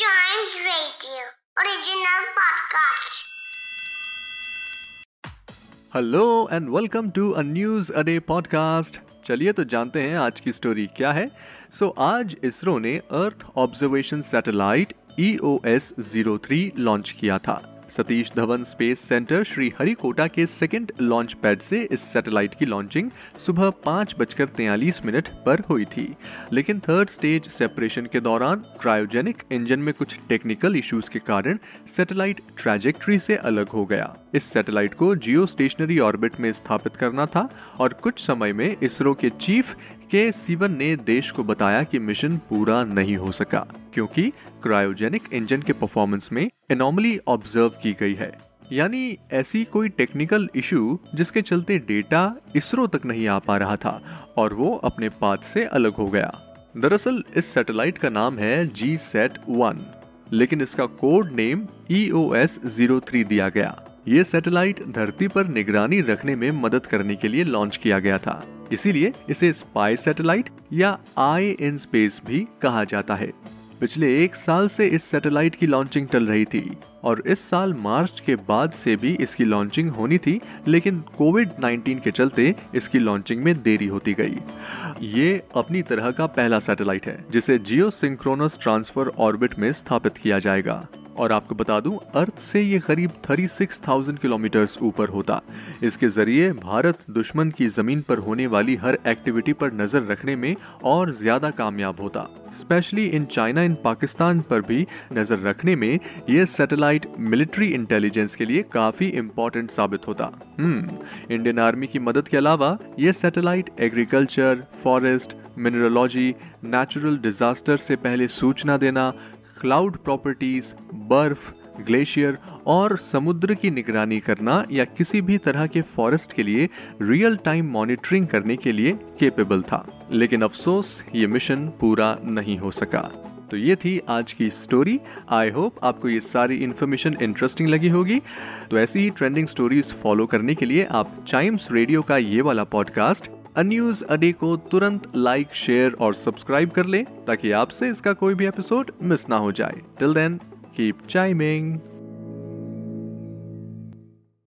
Radio, original podcast. Hello and welcome to a news a day podcast चलिए तो जानते हैं आज की स्टोरी क्या है। सो so, आज इसरो ने earth observation satellite E O S zero three launch किया था। Satish Dhawan space centre Sriharikota के सेकेंड लॉन्च पैड से इस सैटेलाइट की लॉन्चिंग सुबह पाँच बजकर तैयलीस मिनट पर हुई थी। लेकिन थर्ड स्टेज सेपरेशन के दौरान क्रायोजेनिक इंजन में कुछ टेक्निकल इश्यूज़ के कारण सैटेलाइट ट्रैजेक्टरी से अलग हो गया। इस सैटेलाइट को जियो स्टेशनरी ऑर्बिट में स्थापित करना था और कुछ समय में इसरो के चीफ के सीवन ने देश को बताया कि मिशन पूरा नहीं हो सका, क्योंकि क्रायोजेनिक इंजन के परफॉर्मेंस में एनॉमली ऑब्ज़र्व की गई है। यानी ऐसी कोई टेक्निकल इशू जिसके चलते डेटा इसरो तक नहीं आ पा रहा था और वो अपने पाथ से अलग हो गया। दरअसल इस सैटेलाइट का नाम है जी सेट वन लेकिन इसका code name E O S zero three दिया गया। ये सैटेलाइट धरती पर निगरानी रखने में मदद करने के लिए लॉन्च किया गया था। इसीलिए इसे स्पाई सैटेलाइट या आई इन स्पेस भी कहा जाता है। पिछले एक साल से इस सैटेलाइट की लॉन्चिंग चल रही थी और इस साल मार्च के बाद से भी इसकी लॉन्चिंग होनी थी, लेकिन कोविड 19 के चलते इसकी लॉन्चिंग में देरी होती गई। ये अपनी तरह का पहला सैटेलाइट है, जिसे जियो सिंक्रोनस ट्रांसफ़र ऑर्बिट में स्थापित किया जाएगा। और आपको बता दूँ अर्थ से ये करीब 36,000 किलोमीटर ऊपर होता। इसके ज़रिए भारत दुश्मन की ज़मीन पर होने वाली हर एक्टिविटी पर नज़र रखने में और ज़्यादा कामयाब होता। Specially in China in Pakistan पर भी नज़र रखने में ये सैटेलाइट मिलिट्री इंटेलिजेंस के लिए काफ़ी इम्पोर्टेंट साबित होता। हम्म इंडियन आर्मी की मदद के अलावा ये satellite agriculture forest mineralogy natural disaster से पहले सूचना देना क्लाउड प्रॉपर्टीज़ बर्फ़, ग्लेशियर और समुद्र की निगरानी करना या किसी भी तरह के फॉरेस्ट के लिए रियल टाइम मॉनिटरिंग करने के लिए केपेबल था। लेकिन अफसोस, ये मिशन पूरा नहीं हो सका। तो ये थी आज की स्टोरी आई होप आपको ये सारी इन्फॉर्मेशन इंटरेस्टिंग लगी होगी। तो ऐसी ही ट्रेंडिंग स्टोरीज फॉलो करने के लिए आप चाइम्स रेडियो का ये वाला पॉडकास्ट अ न्यूज़ अडे को तुरंत लाइक शेयर और सब्सक्राइब कर लें ताकि आपसे इसका कोई भी एपिसोड मिस ना हो जाए। Till then keep chiming